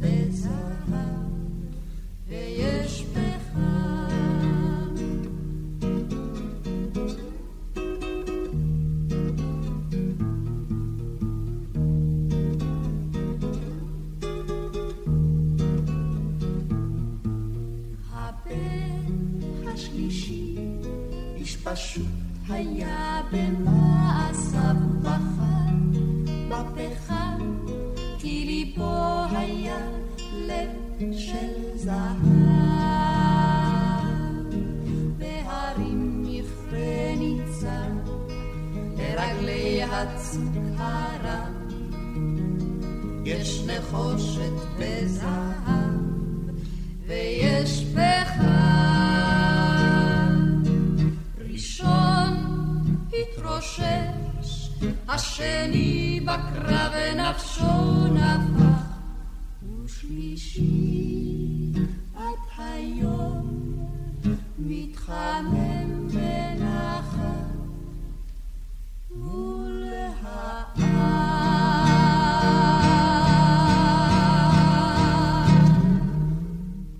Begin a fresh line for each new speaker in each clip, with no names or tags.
בזהב, ויש פחם.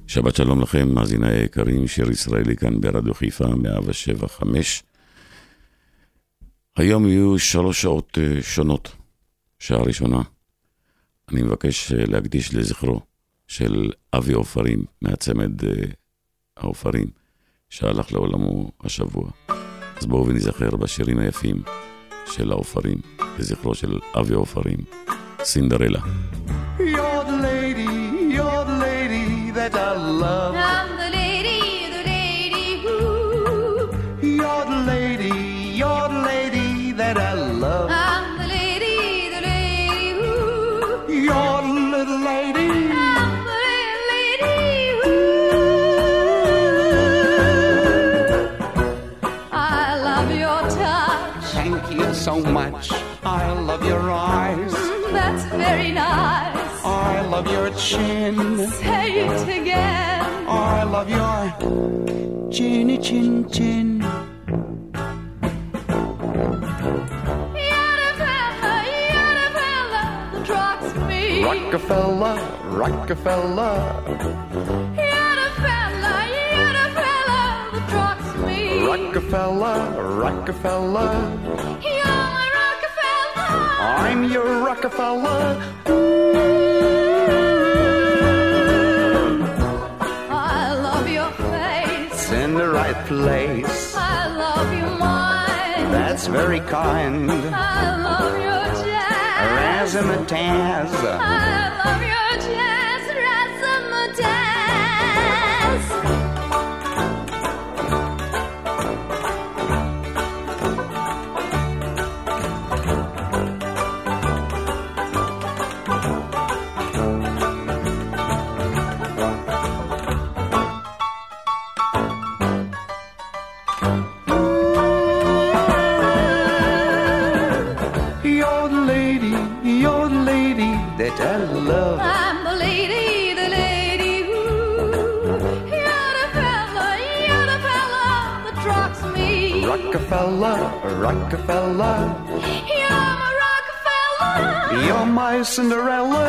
שבת שלום לכם, מאזיני היקרים, שיר ישראלי כאן ברדיו חיפה, 107.5. היום יהיו שלוש שעות אה, שונות. שעה ראשונה, אני מבקש אה, להקדיש לזכרו של אבי עופרים, מהצמד אה, העופרים, שהלך לעולמו השבוע. אז בואו ונזכר בשירים היפים של העופרים, לזכרו של אבי עופרים, סינדרלה. You're that I love. I'm the lady, the lady who. You're the lady, you're the lady that I love.
I'm the
lady, the lady who.
You're the little lady. I'm
the lady who.
I love your touch.
Thank you so much.
I love your eyes love your chin.
Say it again.
I love your chinny chin chin. Rockefeller, Rockefeller. The drops me. Rockefeller, Rockefeller.
You're my Rockefeller.
I'm your Rockefeller. Place.
I love your mind.
That's very kind.
I love your jazz.
Razzmatazz.
I love your jazz. Razzmatazz.
Rockefeller.
You're my Rockefeller.
You're my Cinderella.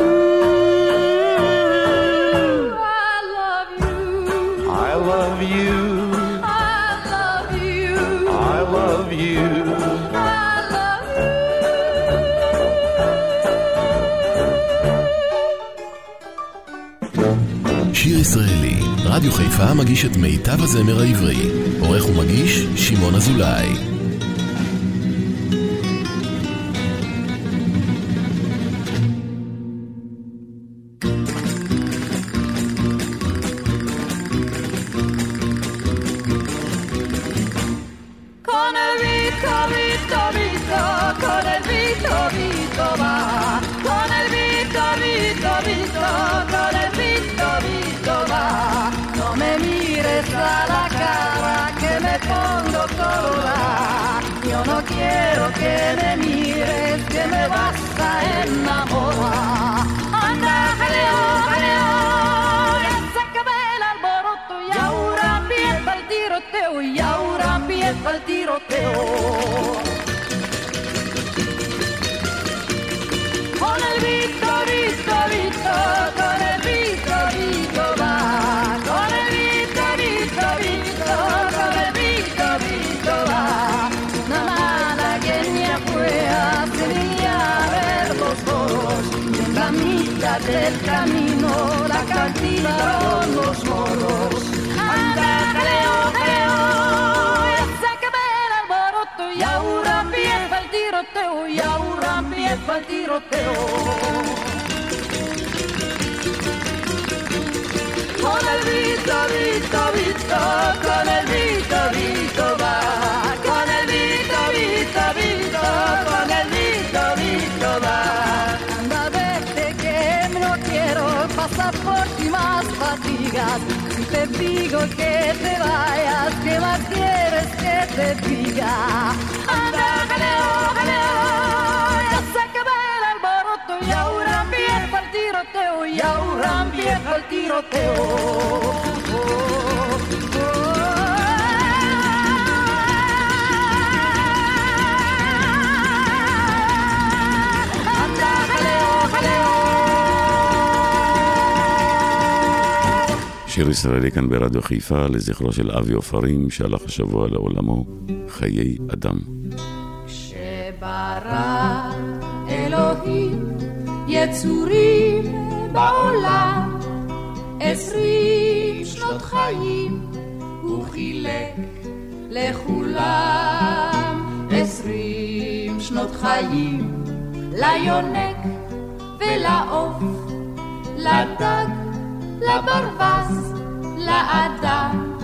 Ooh,
I love you.
I love you.
I love you.
I love you.
I love
שיר ישראלי, רדיו חיפה מגיש את מיטב הזמר העברי. עורך ומגיש, שמעון אזולאי.
Con el Vito, Vito, Vito, con el Vito, Vito va. Con el Vito, Vito, Vito, con el Vito, Vito va. Anda, vete que no quiero pasar por ti más fatigas. Si te digo que te vayas, ¿qué más quieres que te diga? Anda, empieza el tiroteo.
שיר ישראלי כאן ברדיו חיפה לזכרו של אבי עופרים שהלך השבוע לעולמו, חיי אדם.
שברא אלוהים יצורים בעולם עשרים שנות חיים הוא חילק לכולם. עשרים שנות חיים ליונק ולעוף לדג לברווז לאדם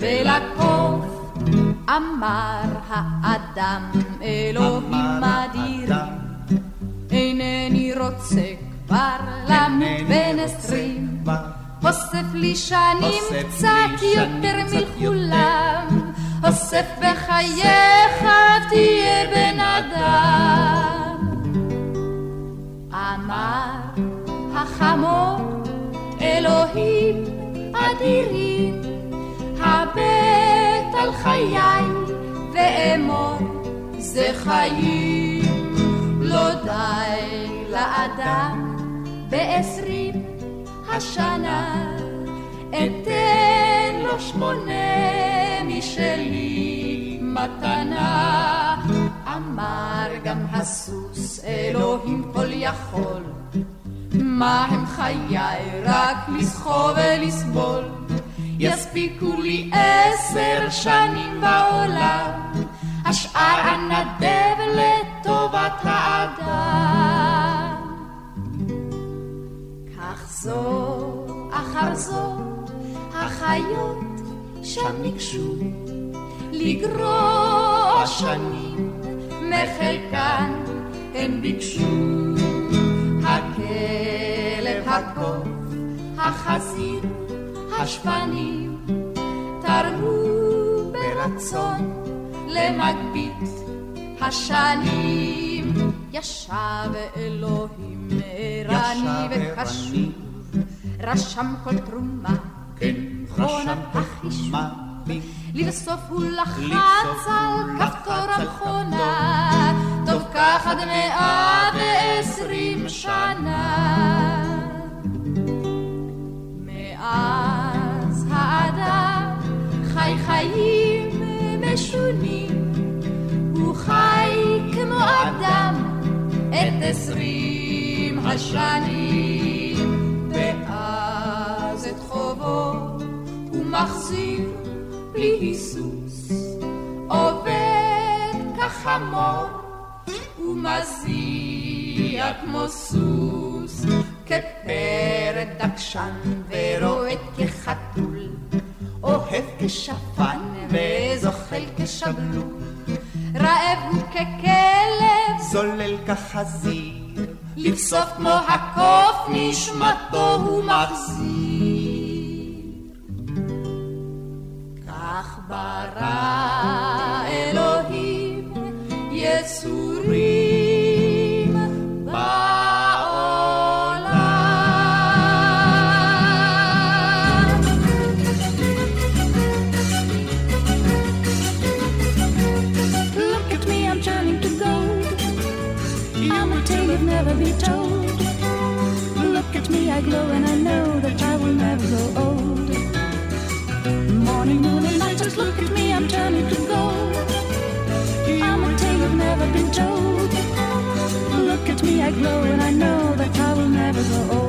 ולקוף. אמר האדם אלוהים אדיר אינני רוצה כבר למות בן עשרים אוסף לי שנים קצת יותר מכולם. אוסף בחייך תהיה בן אדם. אמר החמור אלוהים אדירים הבט על חיי ואמור זה חיים. לא די לאדם בעשרים השנה. אתן לו שמונה משלי. מתנה. אמר גם הסוס אלוהים כל יכול. מה הם חיי? רק לסחוב ולסבול. יספיקו לי עשר שנים בעולם. השאר אנדב לטובת האדם זו אחר זו החיות שם ניגשו לגרוע שנים מחלקן הן ביקשו. הכלב, הקוף, החזיר, השפנים תרמו ברצון למגבית השנים. ישב אלוהים ערני. וקשוב רשם כל תרומה,
כן, רשם כל תרומה. לבסוף הוא לחץ על כפתור המכונה, טוב כך עד מאה ועשרים שנה. מאז האדם חי חיים משונים, הוא חי כמו אדם את עשרים השנים. מחזיר בלי היסוס, עובד כחמור ומזיע כמו סוס, כפרד עקשן ורועד כחתול, אוהב כשפן וזוחל כשבלול, רעב הוא ככלב,
זולל כחזיר,
לבסוף כמו הקוף נשמתו הוא מחזיר.
I glow and I know that I will never go. old.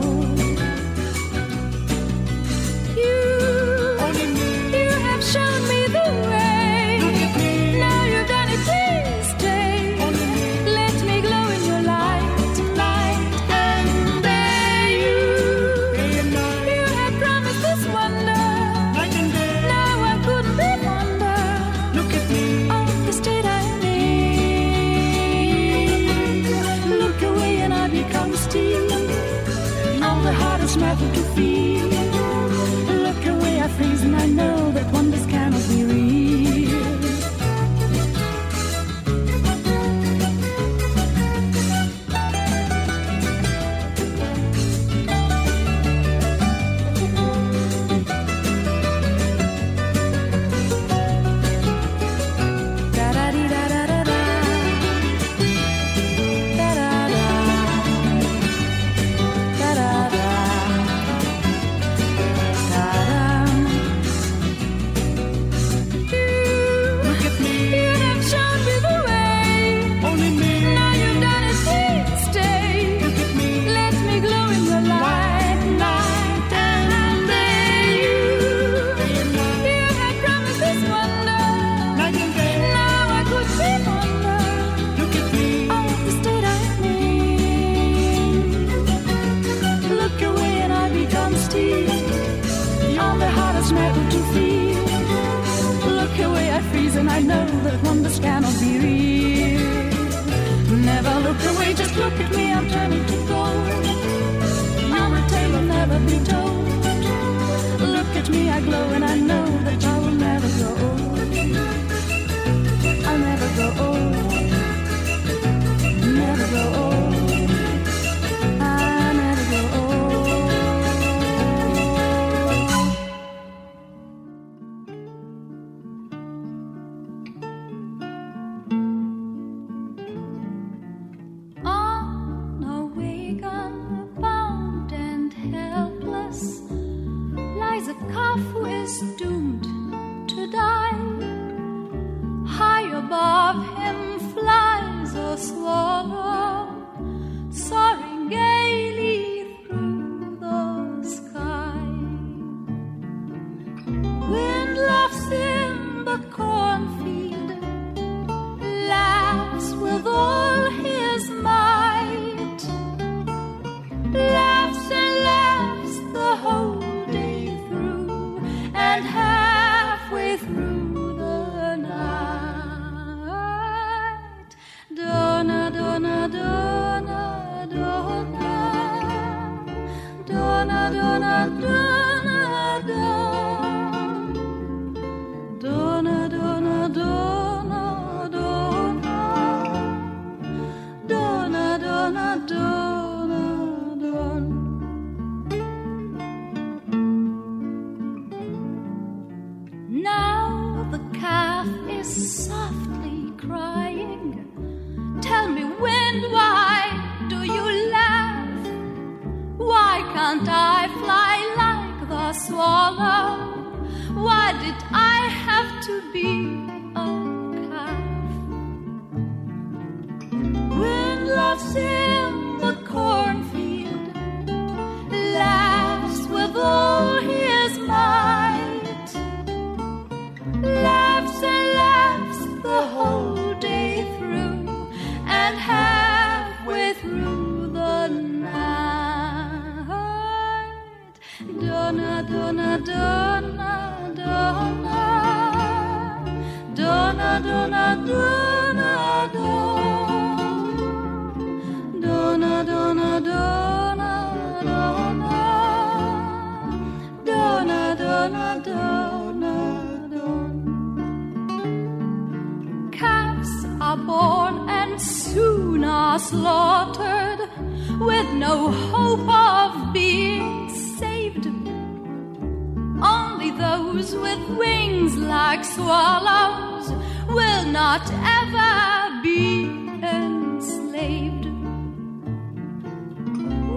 Wings like swallows will not ever be enslaved.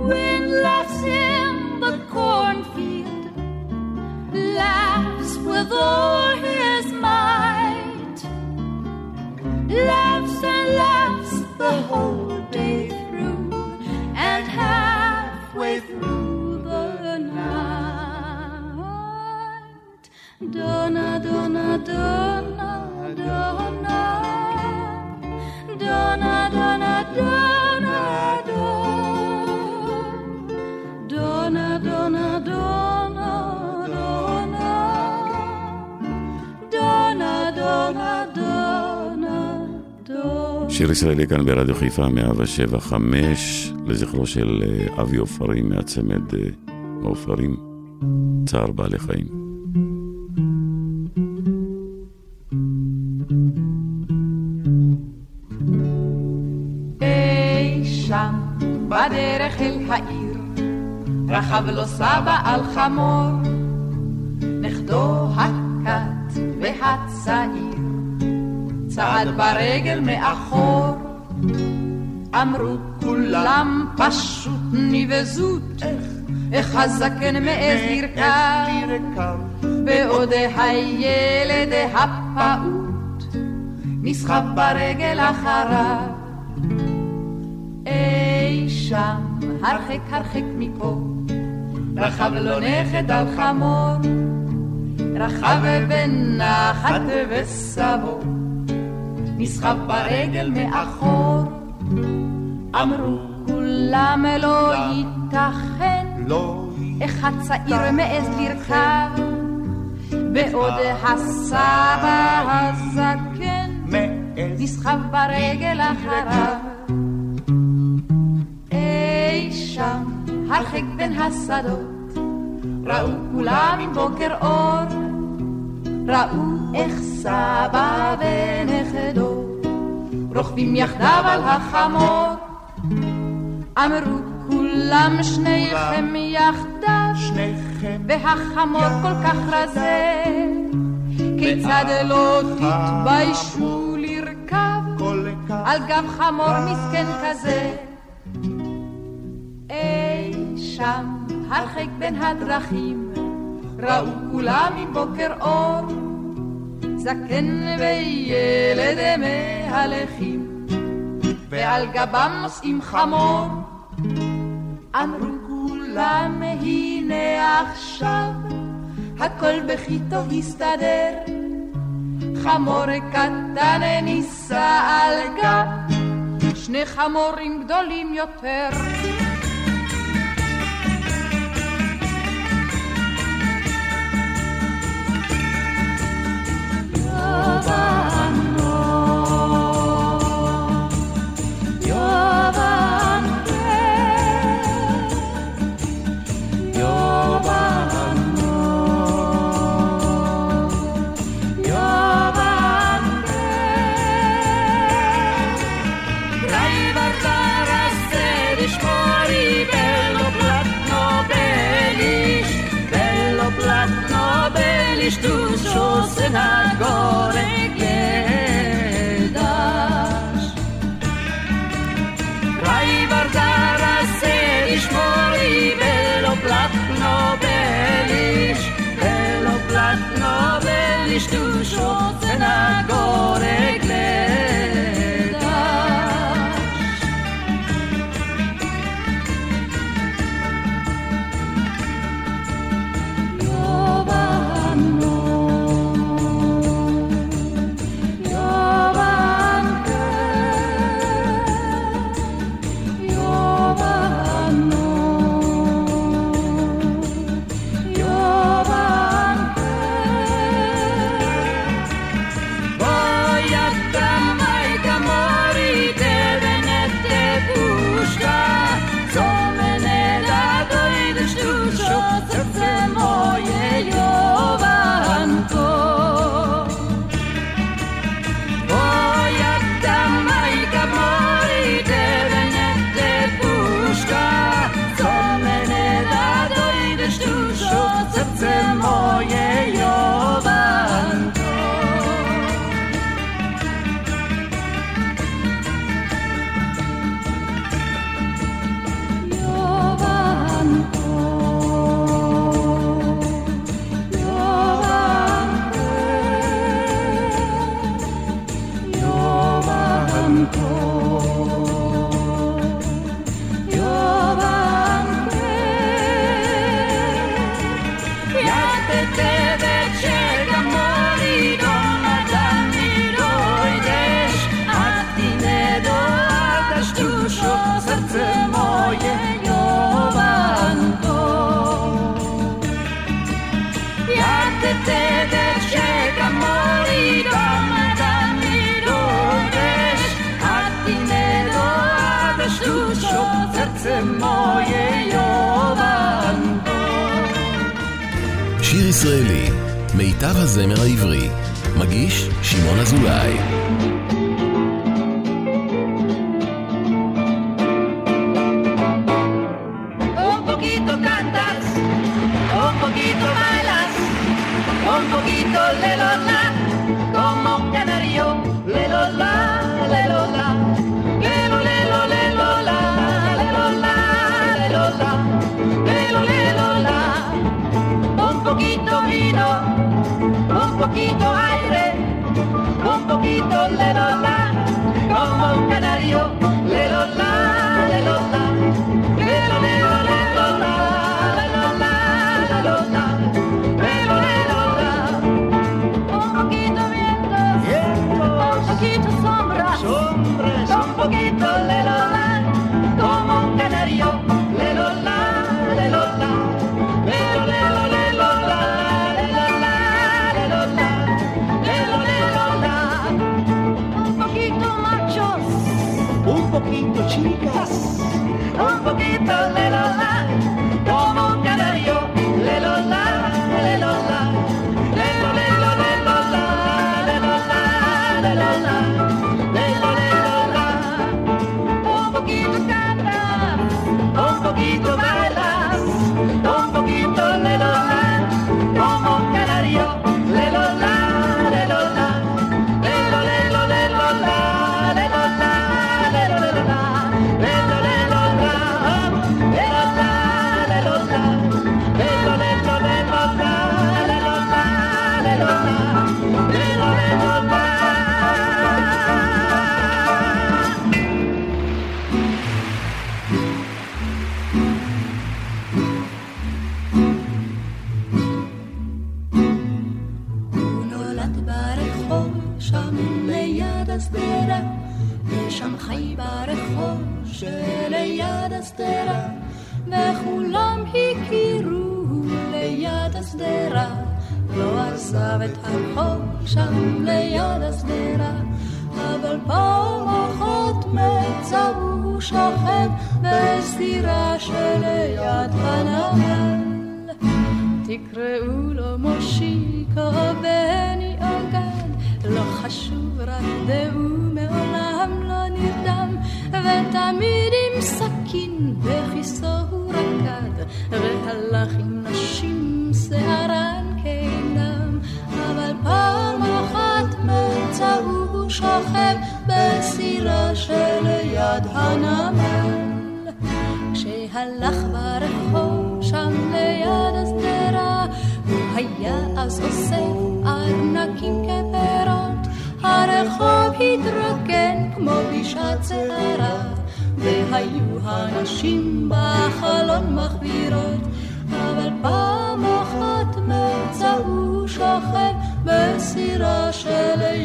Wind laughs in the cornfield, laughs with all his might, laughs and laughs the whole day through, and halfway through
שיר ישראלי כאן ברדיו חיפה 175 לזכרו של אה, אבי עופרים מהצמד אה, העופרים, צער בעלי חיים.
בדרך אל העיר רכב לו סבא על חמור. נכדו הכת והצעיר צעד ברגל מאחור. אמרו כולם פשוט נבזות איך הזקן מעז לרכב בעוד הילד הפעוט נסחב ברגל אחריו שם, הרחק הרחק מפה, רכב לו נכד על חמור, רכב בנחת וסבו, נסחב ברגל מאחור. אמרו כולם לא ייתכן,
לא
איך הצעיר מעז לרכב, בעוד הסבא הזקן נסחב ברגל אחריו. הרחק בין השדות, ראו כולם עם בוקר אור, ראו איך סבא ונכדו רוכבים יחדיו על החמור. אמרו כולם שניכם יחדיו,
שניכם
והחמור כל כך רזה, כיצד לא תתביישו לרכב על גב חמור מסכן כזה. אי שם, הרחק בין הדרכים, ראו כולם עם בוקר אור, זקן וילד מהלכים, ועל גבם נושאים חמור. אמרו כולם, הנה עכשיו, הכל בחיתו הסתדר. חמור קטן נישא על גב, שני חמורים גדולים יותר.
over. הישראלי, מיטב הזמר העברי, מגיש שמעון אזולאי.
Un poquito aire, un poquito le dola, como un canario le
dola.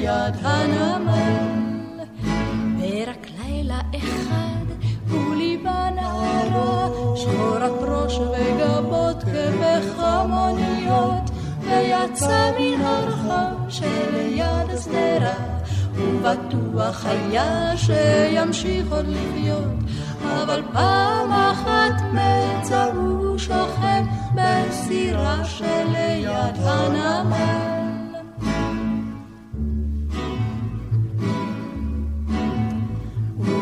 ליד הנמל. ורק לילה אחד כולי ליבה נערה, שחורת ראש וגבות כבחמוניות, ויצא מן הרחוב שליד השדרה. ובטוח היה שימשיך עוד לחיות, אבל פעם אחת מצא הוא שוכב בסירה שליד הנמל.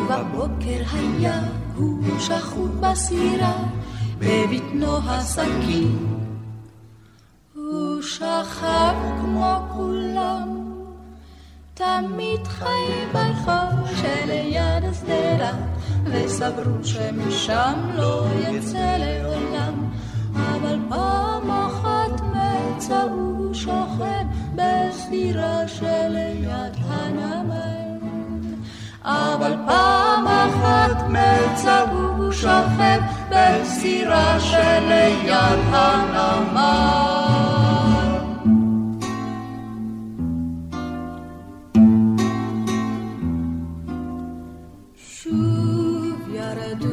בבוקר היה הוא שחוט בסירה, בבטנו הסכין. הוא שכב כמו כולם, תמיד חי ברחוב שליד השדרה, וסברו שמשם לא יצא לעולם. אבל פעם אחת מצאו שוכב בסירה שליד הנמל. אבל פעם אחת מלצר הוא שוכב בסירה שליד הנמל. שוב ירדו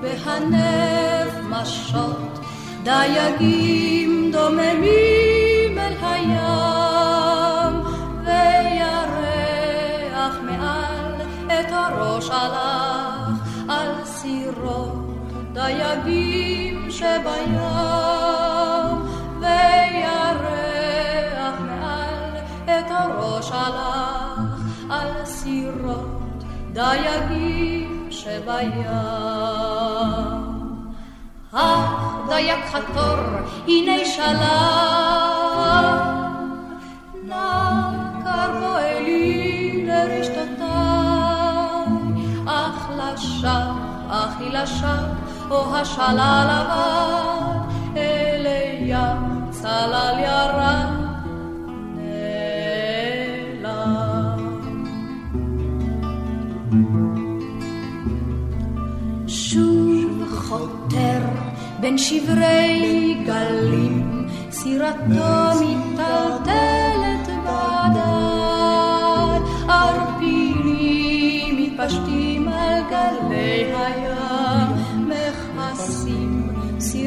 בהנף משות דייגים דוממים אל הים הלך על סירות דייגים שבים, וירח מעל את הראש הלך על סירות דייגים שבים. אך דייג חתור, הנה שלח לשווא, או השלל לבן, אלי ים צלל ירד, חותר בין שברי גלים, סירתו מיטלטלת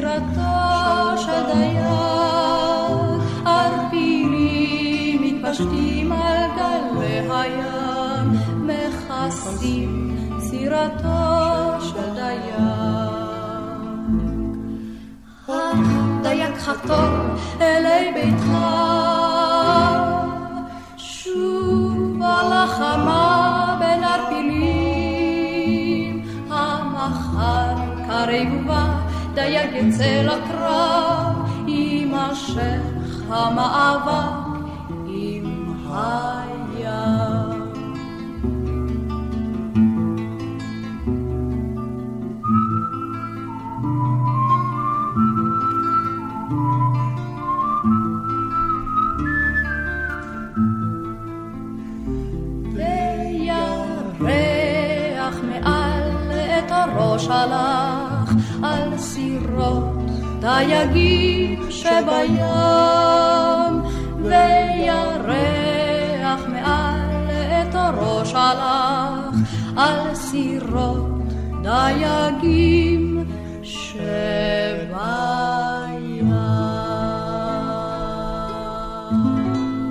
סירתו של דייג, ערפילים מתפשטים על גלי הים, מכסים סירתו של דייג. דייג חתור אלי ביתך, שוב על החמה בין ערפילים, המחר קרב ובא, דייג יצא לקרב, יימשך המאבק עם הים. וירח דייגים שבים וירח מעל את הראש הלך על סירות דייגים שבים.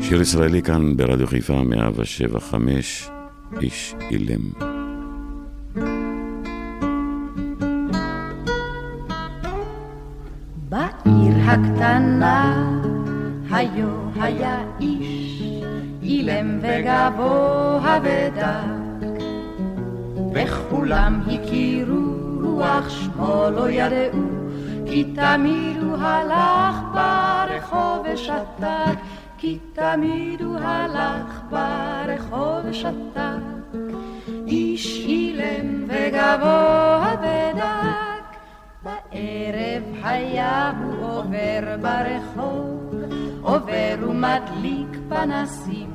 שיר ישראלי כאן ברדיו חיפה 175, איש אילם.
הקטנה היו היה איש אילם וגבוה ודק וכולם הכירו אך שמו לא ידעו כי תמיד הוא הלך ברחוב ושתק. כי תמיד הוא הלך ברחוב ושתק. איש אילם וגבוה ודק בערב היה הוא עובר ברחוב, עובר ומדליק פנסים.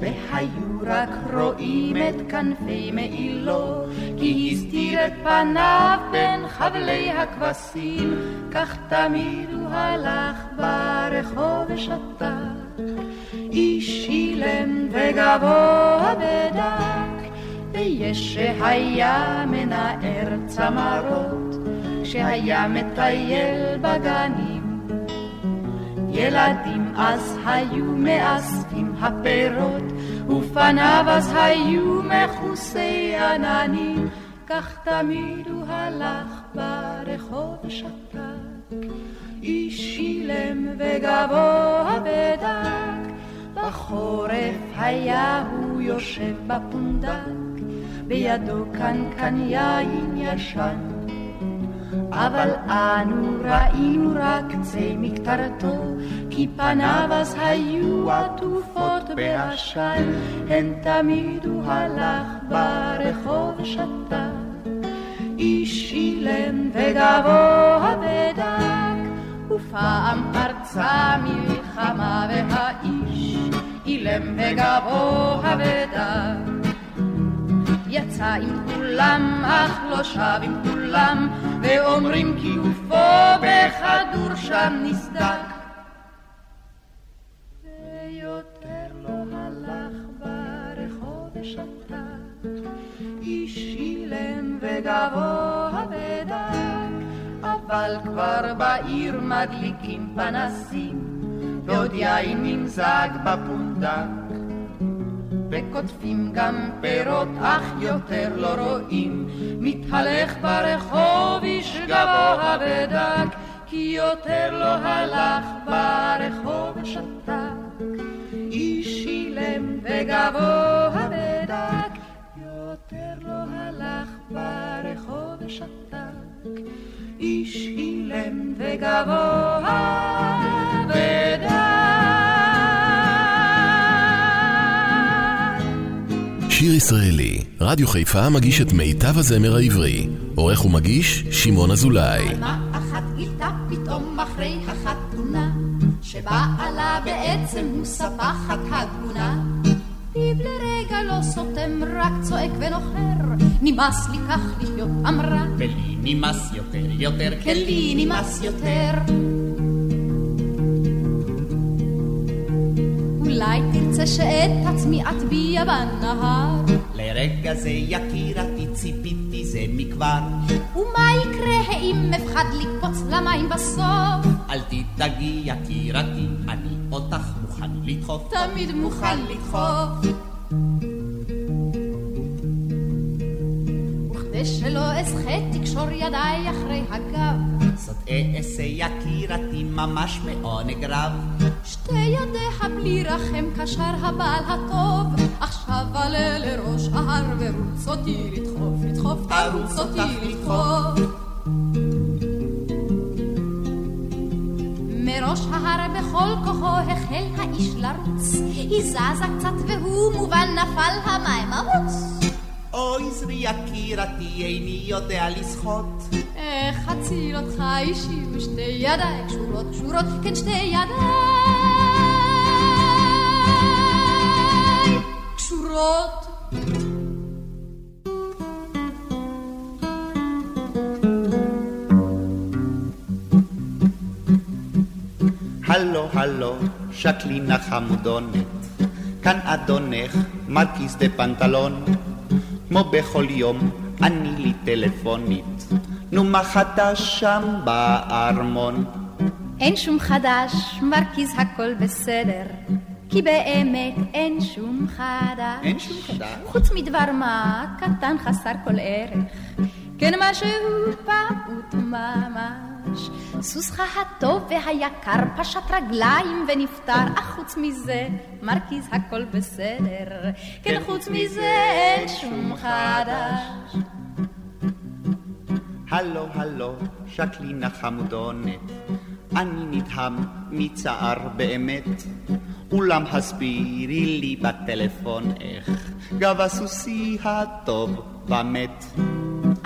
והיו רק רואים את כנפי מעילו, כי הסתיר את פניו בין חבלי הכבשים, כך תמיד הוא הלך ברחוב ושתק. איש אילם וגבוה ודק, ויש שהיה מנער צמרות, כשהיה מטייל בגנים. ילדים אז היו מאספים הפירות, ופניו אז היו מכוסי עננים, כך תמיד הוא הלך ברחוב ושתק. איש אילם וגבוה ודק, בחורף היה הוא יושב בפונדק, בידו קנקן יין ישן. אבל אנו ראינו רק קצה מקטרתו, כי פניו אז היו עטופות בעשן, הן תמיד הוא הלך ברחוב ושתק. איש אילם וגבוה ודק, ופעם פרצה מלחמה והאיש אילם וגבוה ודק. יצא עם כולם, אך לא שב עם כולם, ואומרים כי גופו בכדור שם נסדק. ויותר לא הלך ברחוב ושתק, איש אילם וגבוה ודק, אבל כבר בעיר מדליקים פנסים, ועוד יין נמזג בפונדק. וקוטפים גם פירות, אך יותר לא רואים. מתהלך ברחוב איש גבוה ודק, כי יותר לא הלך ברחוב ושתק. איש שילם וגבוה ודק, יותר לא הלך ברחוב ושתק. איש אילם וגבוה.
שיר ישראלי, רדיו חיפה מגיש את מיטב הזמר העברי. עורך ומגיש, שמעון אזולאי.
מה אחת גילתה פתאום אחרי החתונה, שבעלה בעצם הוא ספחת הגונה. פיו לרגע לא סותם, רק צועק ונוחר, נמאס לי כך לחיות, אמרה.
ולי נמאס יותר, יותר,
כן לי נמאס יותר. אולי תרצה שאת עצמי אטביע בנהר,
לרגע זה יקירתי ציפיתי זה מכבר.
ומה יקרה אם אפחד לקפוץ למים בסוף?
אל תדאגי יקירתי, אני אותך מוכן לדחוף.
תמיד מוכן לדחוף. וכדי שלא אסחה תקשור ידיי אחרי הגב,
זאת אעשה יקירתי ממש בעונג רב.
שתי ידיה בלי רחם קשר הבעל הטוב, עכשיו עלה לראש ההר ורוץ אותי לדחוף, לדחוף, תרוץ אותי לדחוף. ההר בכל כוחו החל האיש לרוץ, היא זזה קצת והוא מובן נפל המים ערוץ.
אוי יקירתי, איני יודע לשחות.
איך אציל אותך אישי ושתי ידיי קשורות קשורות, כן שתי ידיי קשורות.
הלו, הלו, שקלינה חמודונת, כאן אדונך, מרקיס דה פנטלון. כמו בכל יום, אני לי טלפונית. נו, מה חדש שם בארמון?
אין שום חדש, מרכיז הכל בסדר, כי באמת אין שום חדש.
אין שום חדש?
חוץ מדבר מה קטן חסר כל ערך, כן משהו פעוט ממש. סוסך הטוב והיקר פשט רגליים ונפטר, אך חוץ מזה מרכיז הכל בסדר, כן חוץ מזה אין שום חדש.
הלו, הלו, שקלינה חמודונת, אני נדהם מצער באמת, אולם הסבירי לי בטלפון איך גב הסוסי הטוב ומת.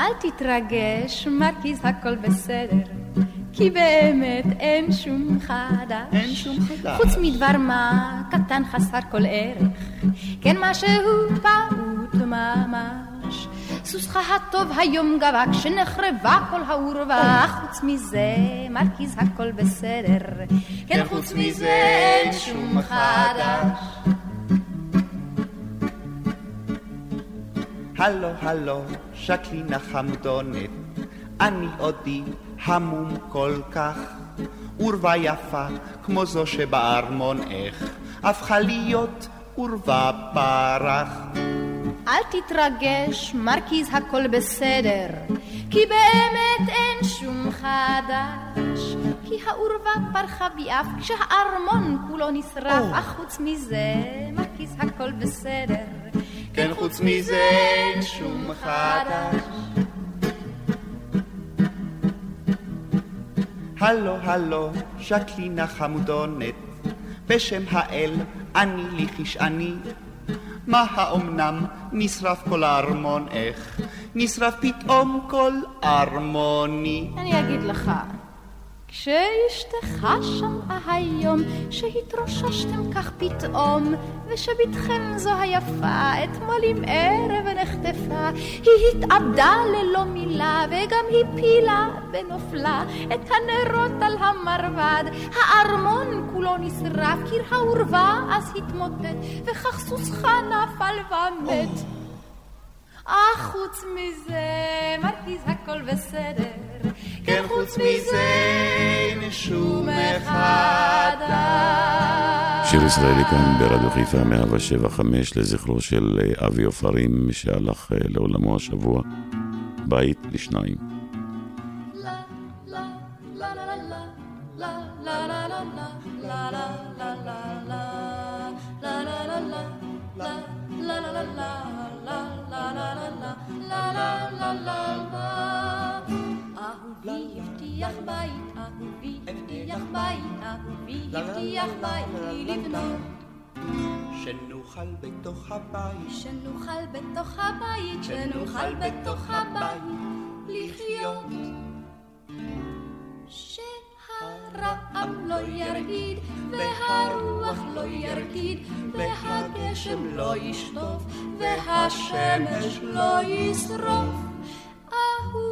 אל תתרגש, מרכיז הכל בסדר, כי באמת אין שום חדש.
אין שום חדש.
חוץ מדבר מה קטן חסר כל ערך, כן משהו פעוט ממש. סוסך הטוב היום גבה כשנחרבה כל האורווה, חוץ מזה מרכיז הכל בסדר, כן חוץ מזה אין שום חדש.
הלו, הלו, שקלינה חמודונת, אני עודי המום כל כך. עורבה יפה, כמו זו שבארמון איך, הפכה להיות עורבה פרח.
אל תתרגש, מרכיז הכל בסדר, כי באמת אין שום חדש. כי העורבה פרחה ביעף כשהארמון כולו נשרף, אך חוץ מזה, מרכיז הכל בסדר.
כן, חוץ מזה אין שום חדש. הלו, הלו, שקלינה חמודונת, בשם האל, אני לי כשאני. מה האומנם נשרף כל הארמון, איך? נשרף פתאום כל ארמוני.
אני אגיד לך, כשאשתך שמעה היום שהתרוששתם כך פתאום, ושבתכם זו היפה אתמול עם ערב נחטפה, היא התאבדה ללא מילה וגם הפילה בנופלה את הנרות על המרבד, הארמון כולו נשרף, קיר העורבה אז התמוטט, וכך סוסך נפל ומת. אך חוץ מזה, מרגיז הכל בסדר.
כן, חוץ מזה אין שום
מחדש.
שיר ישראלי כאן ברדיו חיפה 175 לזכרו של אה, אבי עופרים שהלך אה, לעולמו השבוע. בית לשניים.
הבטיח בית לי לבנות.
שנוכל בתוך הבית,
שנוכל בתוך הבית, שנוכל בתוך הבית לחיות. שהרעם לא ירעיד, והרוח לא ירקיד, והגשם לא ישטוף, והשמש לא ישרוף. אהובי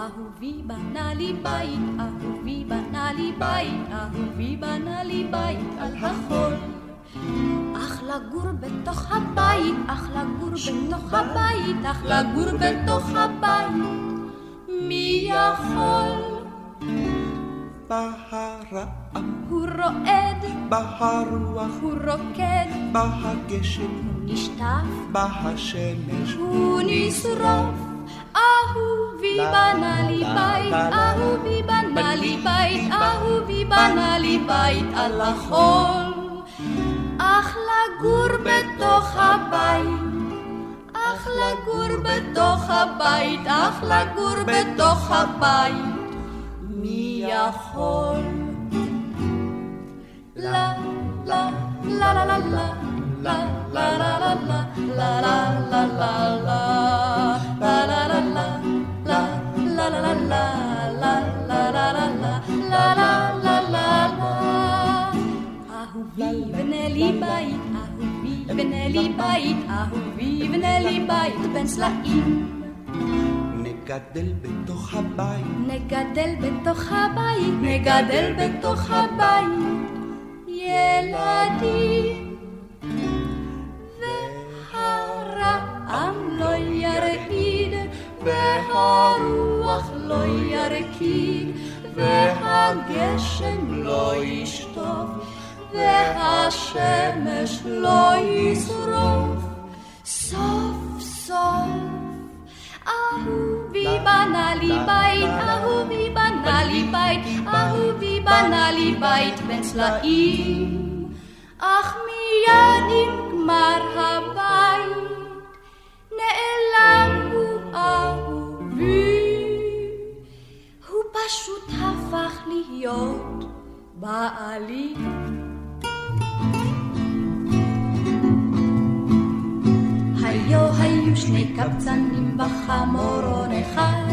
אהובי בנה לי בית, אהובי בנה לי בית, אהובי בנה לי בית על החול. אך לגור בתוך הבית, אך לגור בתוך הבית, אך לגור בתוך הבית, מי יכול?
בהרעם,
הוא רועד,
בהרוח,
הוא רוקד,
בהגשם,
הוא נשטף,
בהשמש,
הוא נשרוף. אהובי בנה לי בית, אהובי בנה לי בית, אהובי בנה לי בית על החול. אך לגור בתוך הבית, אך לגור בתוך הבית, אך לגור בתוך הבית, מי יכול? לה, לה, לה, לה, לה, לה. La la la la la la la la la לי בית, אהובי בנה לי בית, אהובי בנה לי בית בין סלעים.
נגדל בתוך הבית,
נגדל בתוך הבית, נגדל בתוך הבית ילדים. והרעם לא ירעיד, והרוח לא ירקיד, והגשם לא ישטוף, והשמש לא ישרוף. סוף סוף אהובי בנה לי בית, אהובי בנה לי בית, אהובי בנה לי בית בין סלעים. אך מיד עם גמר הבית נעלם הוא אהובי. הוא פשוט הפך להיות בעלי. היו היו שני קבצנים בחמורון אחד,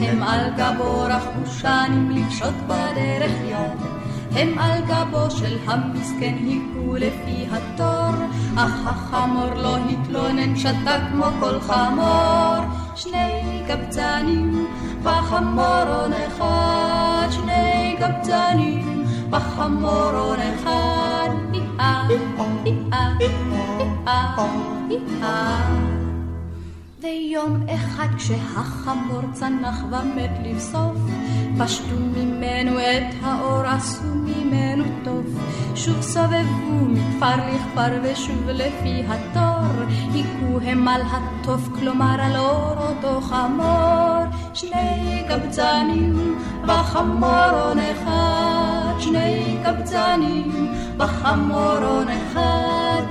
הם על גבו רכבו שנים לפשוט בדרך יד. הם על גבו של המסכן היכו לפי התור, אך החמור לא התלונן, שתק כמו כל חמור. שני קבצנים בחמורון אחד, שני קבצנים בחמורון אחד. Ah ah ah ah hee-ah, hee-ah. ויום אחד כשהחמור צנח ומת לבסוף, פשטו ממנו את האור, עשו ממנו טוב. שוב סובבו מכפר לכפר ושוב לפי התור, היכו הם על התוף, כלומר על אור אותו חמור. שני קבצנים בחמורון אחד, שני קבצנים בחמורון אחד.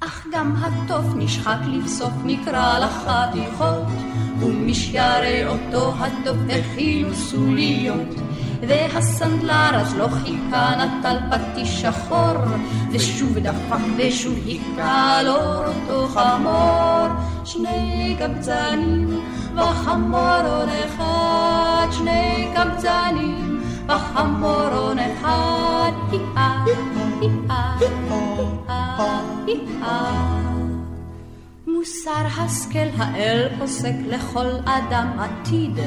אך גם התוף נשחק לבסוף נקרע לחתיכות, ומשיירי אותו התוף הכינו סוליות. והסנדלר אז לא חיכה נטל פטיש שחור, ושוב דפק ושוב היכה אור אותו חמור. שני קבצנים וחמורון אחד, שני קבצנים וחמורון אחד. מוסר השכל האל פוסק לכל אדם עתיד,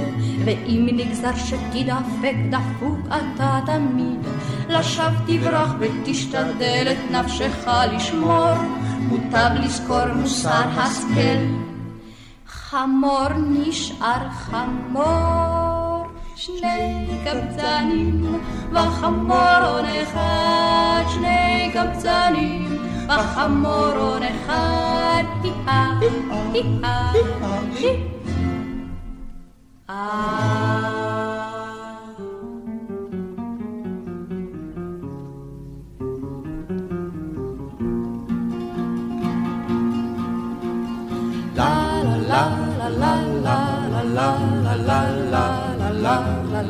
ואם נגזר שתדפק דפוק אתה תמיד. לשווא תברח ותשתדל את נפשך לשמור, מוטב לזכור מוסר השכל. חמור נשאר חמור, שני קבצנים, וחמורון אחד, שני קבצנים. בחמורון אחד, הי-אה, הי-אה, הי-אה. עת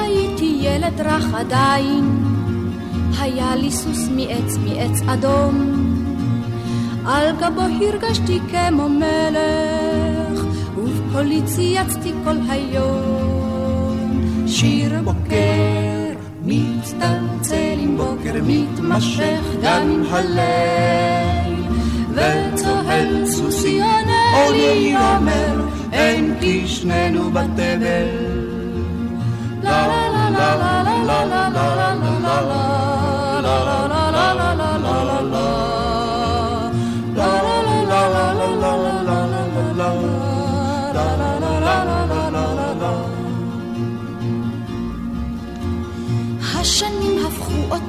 הייתי ילד רך עדיין, היה לי סוס מעץ מעץ אדום, על גבו הרגשתי כמו מלך, ובקולי צייצתי כל היום. שיר בוקר מצטלצל עם בוקר מתמשך גם עם הליל, וצוהל סוסי עונה לי אומר, אין כי שנינו בתבל. השנים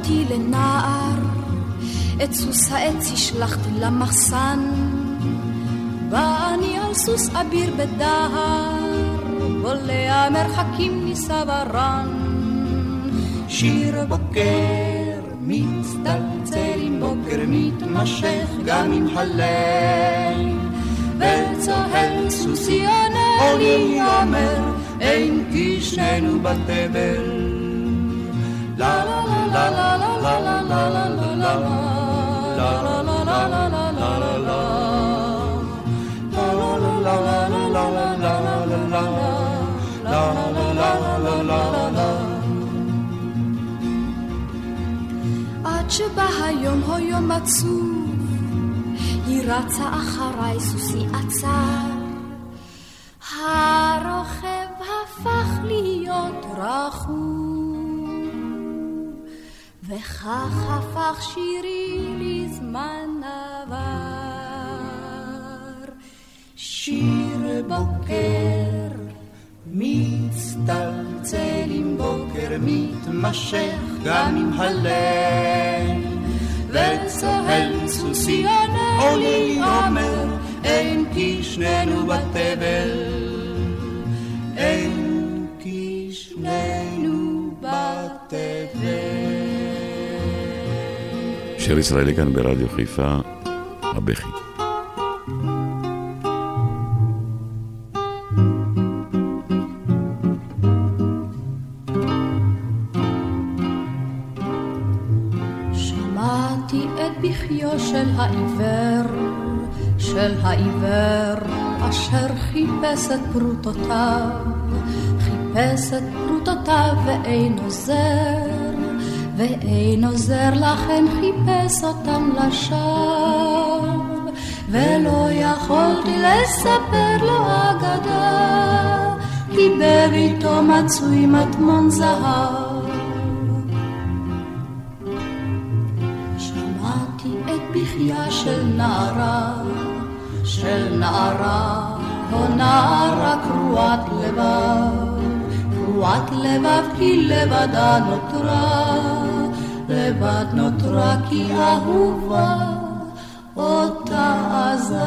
אותי לנער, את סוס העץ השלכתי למחסן, בא אני על סוס אביר בדהר, בולע מרחקים מסברן. שיר בוקר מצטלצל עם בוקר מתמשך גם עם הליל, וצוהל סוסי עונה לי אומר, אין כי שנינו בתבל. עד שבא היום היום עצוב, היא רצה אחריי סוסי עצר. הרוכב הפך להיות רכוב, וכך הפך שירי לזמן עבר. שיר בוקר מצטלצל עם בוקר מתמשך גם עם הליל וצוהל סוסי עונה לי אומר אין כי שנינו בתבל
שיר ישראלי כאן ברדיו חיפה, הבכי.
של העיוור, אשר חיפש את פרוטותיו, חיפש את פרוטותיו ואין עוזר, ואין עוזר לכן חיפש אותם לשווא, ולא יכולתי לספר לו אגדה, כי בביתו מצוי מטמון זהב. שמעתי את בכייה של נערה, של נערה, או נערה קרועת לבב, קרועת לבב כי לבדה נותרה, לבד נותרה כי אהובה אותה עזב,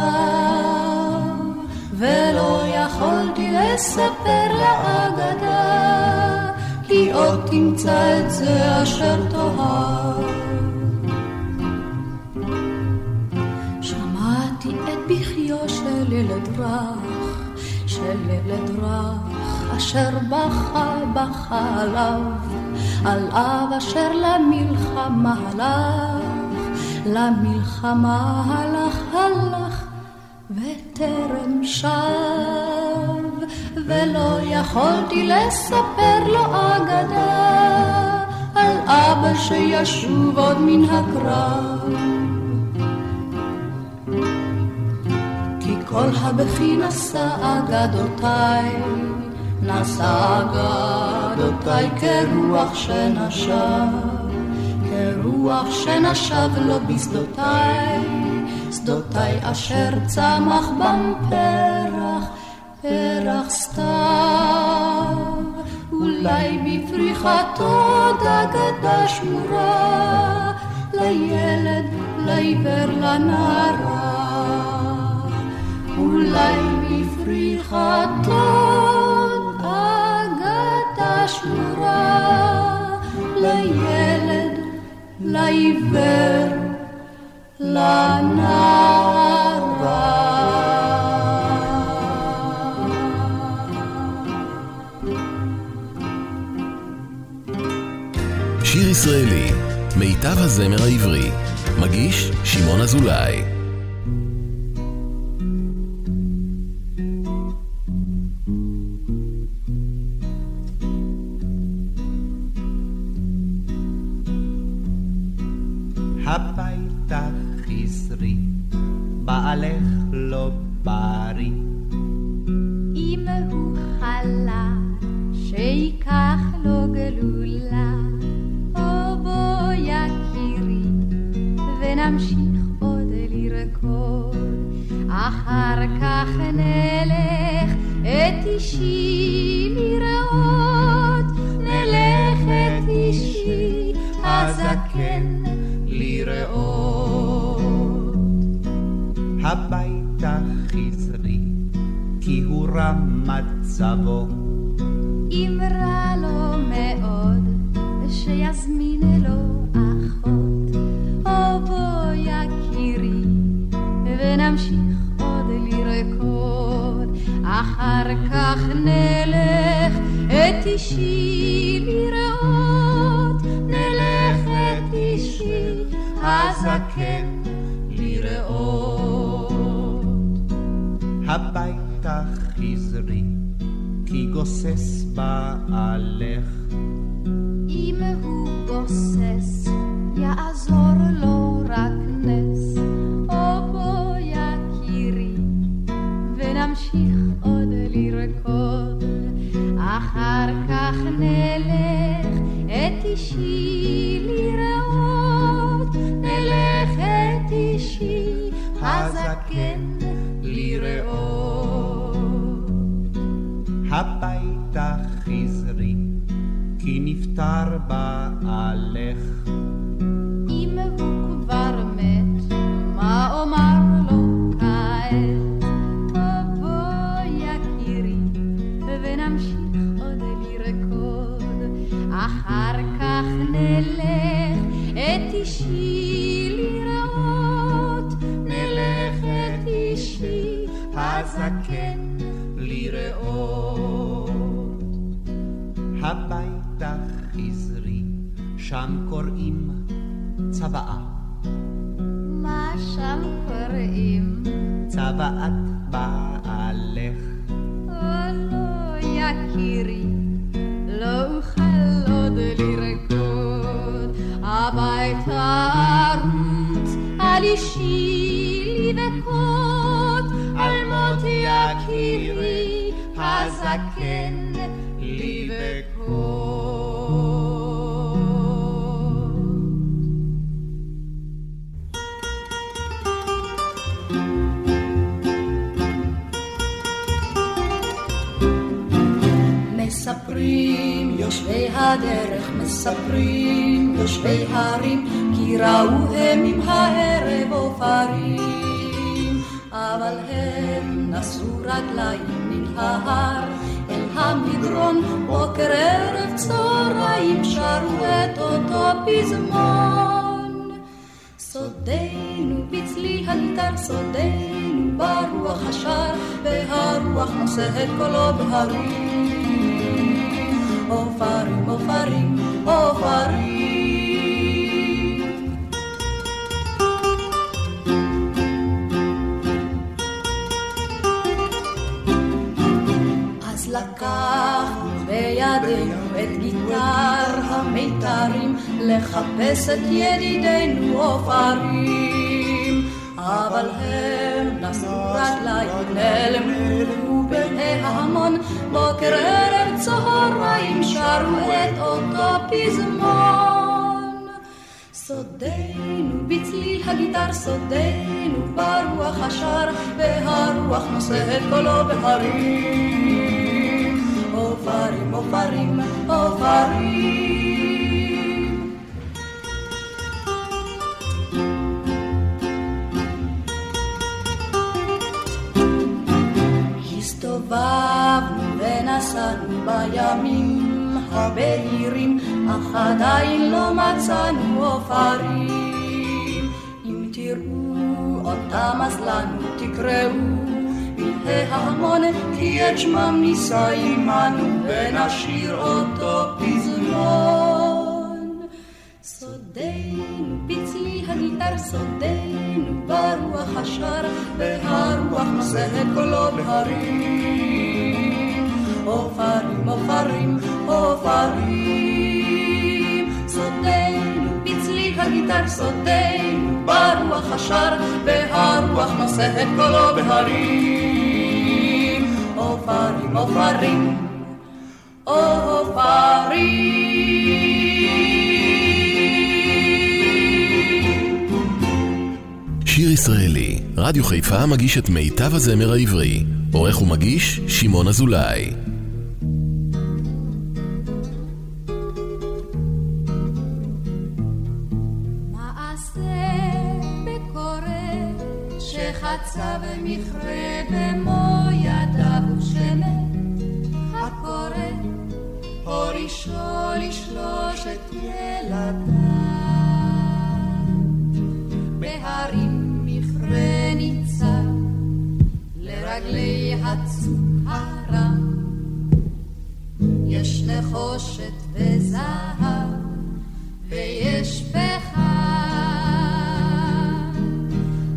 ולא יכולתי לספר לאגדה, כי עוד תמצא את זה אשר תאהב. שמעתי את בכיו של ילד רך, של ילד רך, אשר בכה בכה עליו, על אב אשר למלחמה הלך, למלחמה הלך הלך
וטרם שב, ולא יכולתי לספר לו אגדה על אבא שישוב עוד מן הקרב. כי כל הבכי נשא אגדותיי, נשא אגדותיי כרוח שנשב. כרוח שנשב לו בשדותיי, שדותיי אשר צמח בם פרח, פרח סתיו. אולי בפריחתו דגדה שמורה, לילד, לעיוור, לנערה. אולי לעיוור,
שיר ישראלי, מיטב הזמר העברי, מגיש שמעון אזולאי.
אבל הם נשאו רגליים מן ההר אל המדרון, בוקר ערב צהריים שרו את אותו פזמון. סודנו בצלי הניתר, סודנו ברוח השער, והרוח נושא את קולו בהרים. עופרים, עופרים, עופרים.
המיתרים לחפש את ידידינו עופרים. אבל הם נשאו רגליים נעלמו בהמון, בוקר ערב צהריים שרו את אותו פזמון. סודנו בצליל הגיטר, סודנו ברוח השר, והרוח נושא את קולו בהרים. עופרים, עופרים, עופרים. הסתובבנו ונסענו בימים הבהירים, אך עדיין לא מצאנו עופרים. אם תראו אותם אז לנו תקראו ההמון, כי את שמם נישא עמנו, ונשאיר אותו פזמון. סודנו פצלי הגיטר, סודנו ברוח השר, והרוח נושא את קולו בהרים. עופרים, עופרים, עופרים, סודנו פצלי הגיטר, סודנו ברוח השר, והרוח נושא את קולו בהרים. עופרים, עופרים, עופרים.
שיר ישראלי, רדיו חיפה מגיש את מיטב הזמר העברי. עורך ומגיש, שמעון אזולאי.
שחצה במכרה במו ידיו יש נחושת וזהב ויש פחם.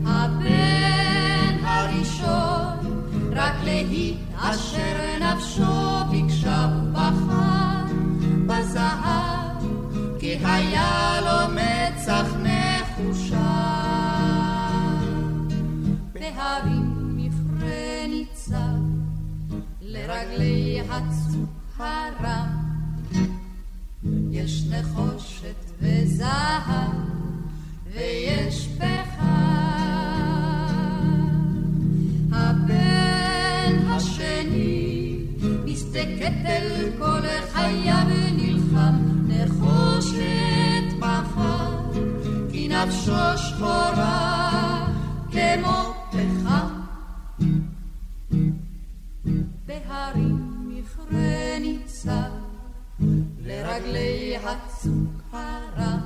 הבן הראשון רק להתעשר נפשו ביקשה ובחר בזהב כי היה לו מצח נחושה. בהרים מכרה ניצב לרגלי הצוק וזהב ויש פחם. הבן השני מסתכלת אל כל חייו ונלחם נחושת מחר כי נפשו שחורה כמו פחם. בהרים מכרה ניצב לרגלי הצוק הרם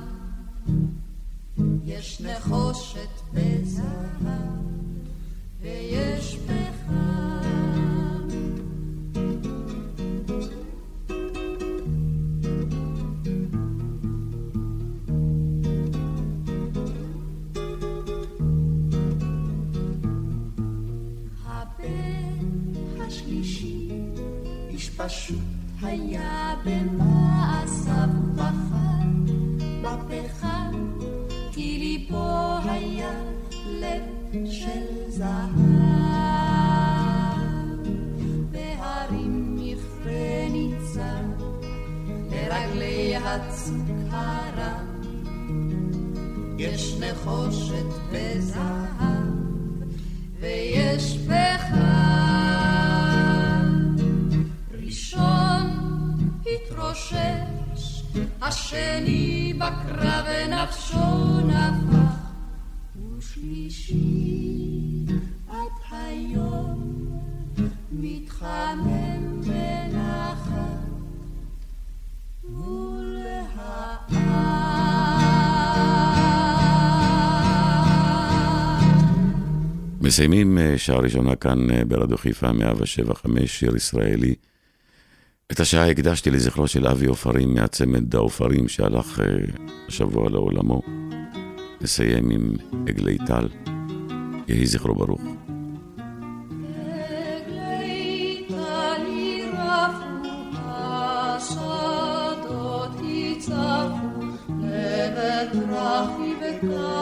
יש נחושת וזהב ויש פחם. הבן השלישי איש פשוט היה במעשיו ובחר בפחם, כי ליבו היה לב של זהב. בהרים מכרה ניצב, לרגלי הצוק הרם, יש נחושת וזהב, ויש פחם. ראשון התרושש, השני בקרב נפשו נפח, ושלישי עד היום מתחמם בנחת מול.
מסיימים אה, שעה ראשונה כאן אה, ברדיו חיפה 175, שיר ישראלי. את השעה הקדשתי לזכרו של אבי עופרים מהצמד העופרים שהלך אה, השבוע לעולמו. נסיים עם עגלי טל. יהי זכרו ברוך.
עגלי